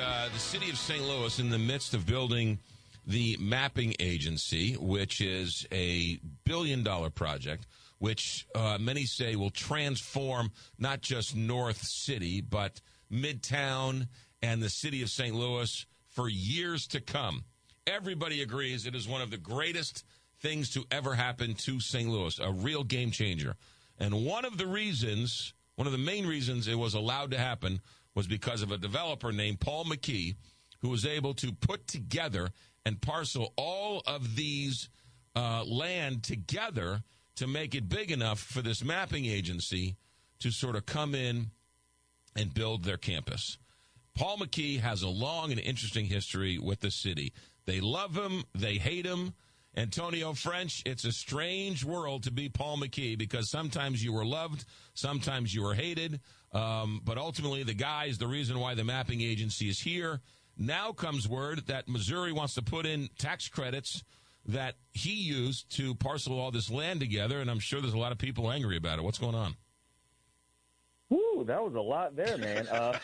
uh, the city of St. Louis, in the midst of building the mapping agency, which is a billion dollar project, which uh, many say will transform not just North City, but Midtown and the city of St. Louis for years to come. Everybody agrees it is one of the greatest things to ever happen to St. Louis, a real game changer. And one of the reasons, one of the main reasons it was allowed to happen was because of a developer named Paul McKee who was able to put together and parcel all of these uh, land together to make it big enough for this mapping agency to sort of come in and build their campus. Paul McKee has a long and interesting history with the city. They love him, they hate him. Antonio French, it's a strange world to be Paul McKee because sometimes you were loved, sometimes you were hated. Um, but ultimately, the guy is the reason why the mapping agency is here. Now comes word that Missouri wants to put in tax credits that he used to parcel all this land together, and I'm sure there's a lot of people angry about it. What's going on? Woo, that was a lot there, man. Uh,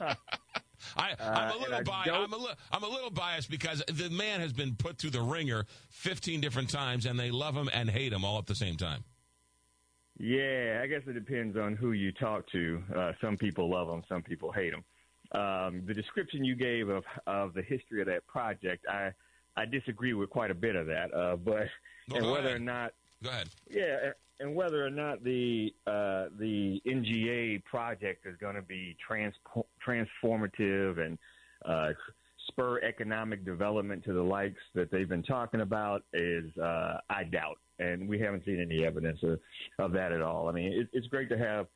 I, am a little biased. I'm a, li- I'm a little biased because the man has been put through the ringer 15 different times, and they love him and hate him all at the same time. Yeah, I guess it depends on who you talk to. Uh, some people love him, some people hate him. Um, the description you gave of of the history of that project, I I disagree with quite a bit of that. Uh, but Go and whether ahead. or not Go ahead. yeah, and whether or not the uh, the NGA project is going to be trans- transformative and uh, spur economic development to the likes that they've been talking about is uh, I doubt, and we haven't seen any evidence of, of that at all. I mean, it, it's great to have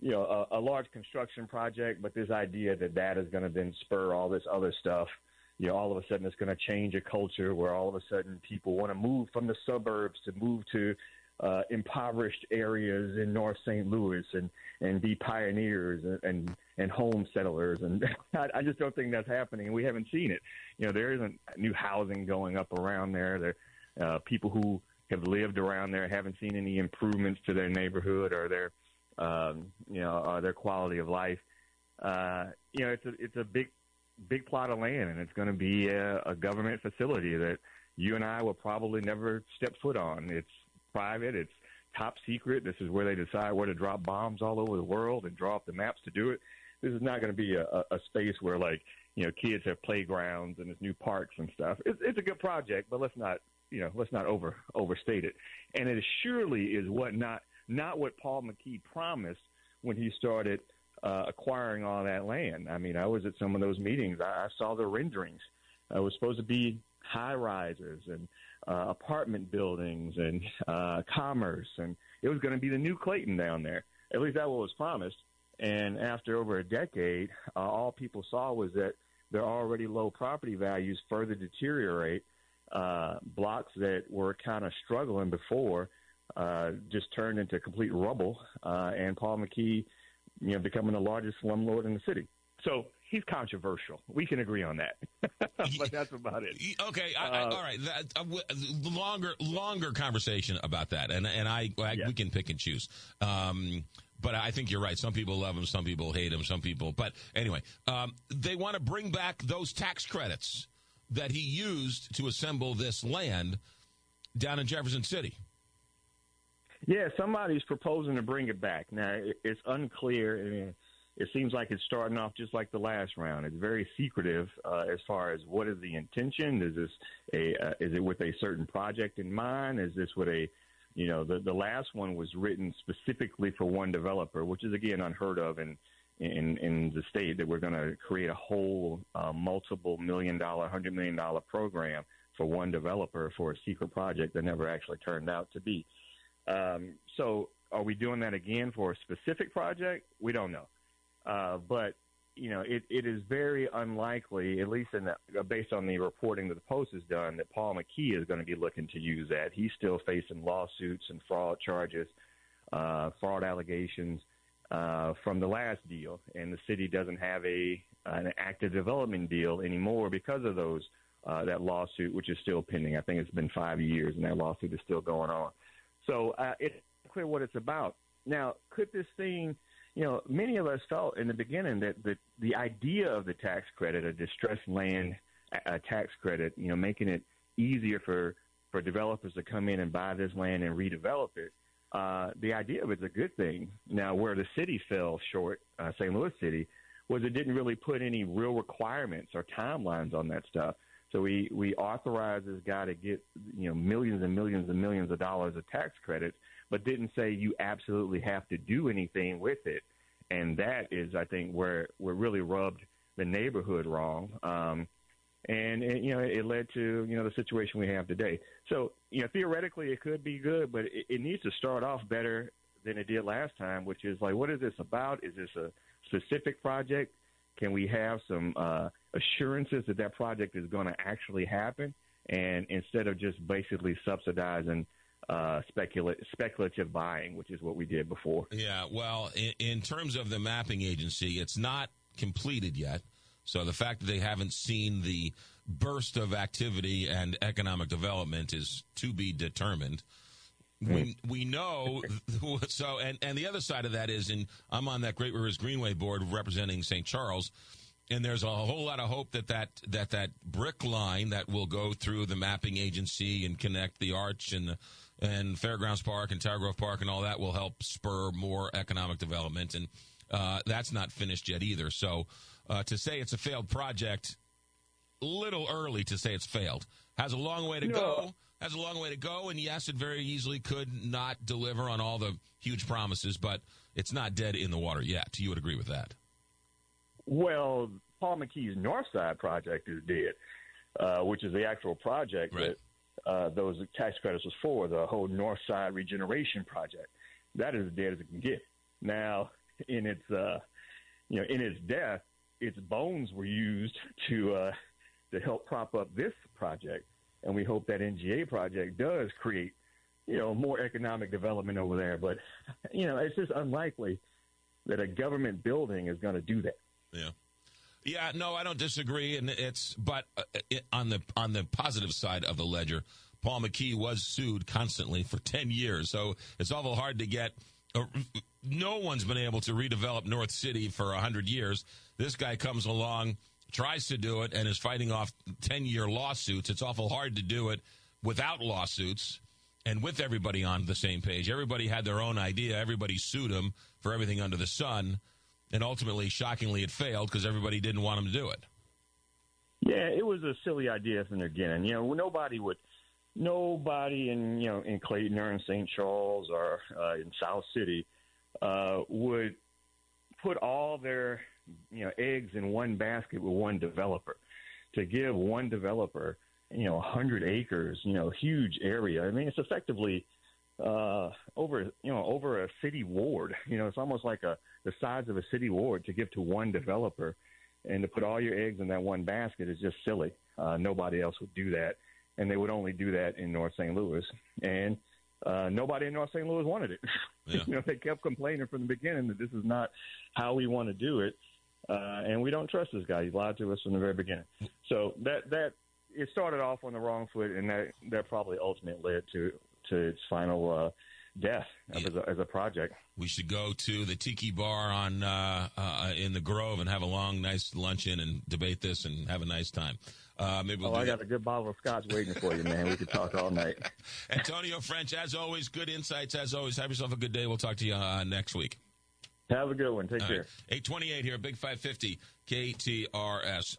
you know a, a large construction project, but this idea that that is going to then spur all this other stuff. You know, all of a sudden it's going to change a culture where all of a sudden people want to move from the suburbs to move to uh, impoverished areas in North St. Louis and and be pioneers and and, and home settlers and I, I just don't think that's happening and we haven't seen it. You know, there isn't new housing going up around there. There, uh, people who have lived around there haven't seen any improvements to their neighborhood or their um, you know or their quality of life. Uh, you know, it's a it's a big big plot of land and it's going to be a, a government facility that you and I will probably never step foot on. It's private. It's top secret. This is where they decide where to drop bombs all over the world and draw up the maps to do it. This is not going to be a, a space where like you know kids have playgrounds and there's new parks and stuff. It's, it's a good project, but let's not you know let's not over overstate it. And it surely is what not not what Paul McKee promised when he started uh, acquiring all that land. I mean, I was at some of those meetings. I, I saw the renderings. It was supposed to be high rises and uh, apartment buildings and uh, commerce, and it was going to be the new Clayton down there. At least that was promised. And after over a decade, uh, all people saw was that their already low property values further deteriorate. Uh, blocks that were kind of struggling before uh, just turned into complete rubble, uh, and Paul McKee, you know, becoming the largest slumlord in the city. So he's controversial. We can agree on that, but that's about it. Okay, I, I, Uh, all right. That, uh, longer, longer conversation about that, and and I, I Yeah. we can pick and choose. Um, but I think you're right. Some people love him, some people hate him, some people. But anyway, um, they want to bring back those tax credits that he used to assemble this land down in Jefferson City. Yeah, somebody's proposing to bring it back. Now it's unclear. I mean, it seems like it's starting off just like the last round. It's very secretive uh, as far as what is the intention. Is this a uh, is it with a certain project in mind? Is this with a you know the the last one was written specifically for one developer, which is again unheard of in in in the state that we're going to create a whole uh, multiple million dollar, hundred million dollar program for one developer for a secret project that never actually turned out to be. Um, so, are we doing that again for a specific project? We don't know. Uh, but you know, it, it is very unlikely, at least in the, uh, based on the reporting that the Post has done, that Paul McKee is going to be looking to use that. He's still facing lawsuits and fraud charges, uh, fraud allegations uh, from the last deal, and the city doesn't have a an active development deal anymore because of those uh, that lawsuit, which is still pending. I think it's been five years, and that lawsuit is still going on. So uh, it's clear what it's about. Now, could this thing, you know, many of us felt in the beginning that the the idea of the tax credit, a distressed land a tax credit, you know, making it easier for for developers to come in and buy this land and redevelop it. Uh, the idea of it's a good thing. Now, where the city fell short, uh, St. Louis City, was it didn't really put any real requirements or timelines on that stuff. So we we authorized this guy to get you know millions and millions and millions of dollars of tax credits, but didn't say you absolutely have to do anything with it. And that is, I think, where where really rubbed the neighborhood wrong. Um, and, and you know it led to you know the situation we have today. So you know theoretically it could be good, but it, it needs to start off better than it did last time, which is like what is this about? Is this a specific project? Can we have some uh, assurances that that project is going to actually happen? And instead of just basically subsidizing uh, specula- speculative buying, which is what we did before. Yeah, well, in, in terms of the mapping agency, it's not completed yet. So the fact that they haven't seen the burst of activity and economic development is to be determined. We we know so and and the other side of that is and I'm on that Great Rivers Greenway board representing St. Charles and there's a whole lot of hope that that that that Brickline that will go through the mapping agency and connect the arch and the, and Fairgrounds Park and Tower Grove Park and all that will help spur more economic development and uh, that's not finished yet either. So uh, to say it's a failed project, little early to say it's failed. Has a long way to no. go. Has a long way to go, and yes, it very easily could not deliver on all the huge promises, but it's not dead in the water yet. You would agree with that? Well, Paul McKee's North Side project is dead, uh, which is the actual project right. that uh, those tax credits was for, the whole North Side regeneration project. That is as dead as it can get. Now, in its uh, you know in its death, its bones were used to uh, to help prop up this project, and we hope that NGA project does create you know more economic development over there. But you know it's just unlikely that a government building is going to do that. Yeah. Yeah, no, I don't disagree, and it's but uh, it, on the on the positive side of the ledger, Paul McKee was sued constantly for ten years, so it's awful hard to get uh, no one's been able to redevelop North City for 100 years. This guy comes along, tries to do it, and is fighting off 10 year lawsuits. It's awful hard to do it without lawsuits and with everybody on the same page. Everybody had their own idea. Everybody sued him for everything under the sun. And ultimately, shockingly, it failed because everybody didn't want him to do it. Yeah, it was a silly idea from the beginning. You know, nobody would nobody in you know in Clayton or in St. Charles or uh, in South City uh, would put all their you know eggs in one basket with one developer. To give one developer you know 100 acres, you know huge area. I mean, it's effectively uh, over you know over a city ward. You know, it's almost like a the size of a city ward to give to one developer, and to put all your eggs in that one basket is just silly. Uh, nobody else would do that and they would only do that in North St. Louis. And uh, nobody in North St. Louis wanted it. Yeah. you know, they kept complaining from the beginning that this is not how we want to do it, uh, and we don't trust this guy. He lied to us from the very beginning. So that that it started off on the wrong foot, and that that probably ultimately led to to its final uh, death yeah. as, a, as a project. We should go to the Tiki Bar on uh, uh, in the Grove and have a long, nice luncheon and debate this and have a nice time. Uh, maybe we'll oh, I got a good bottle of scotch waiting for you, man. We could talk all night. Antonio French, as always, good insights. As always, have yourself a good day. We'll talk to you uh, next week. Have a good one. Take all care. Right. 828 here, Big 550 KTRS.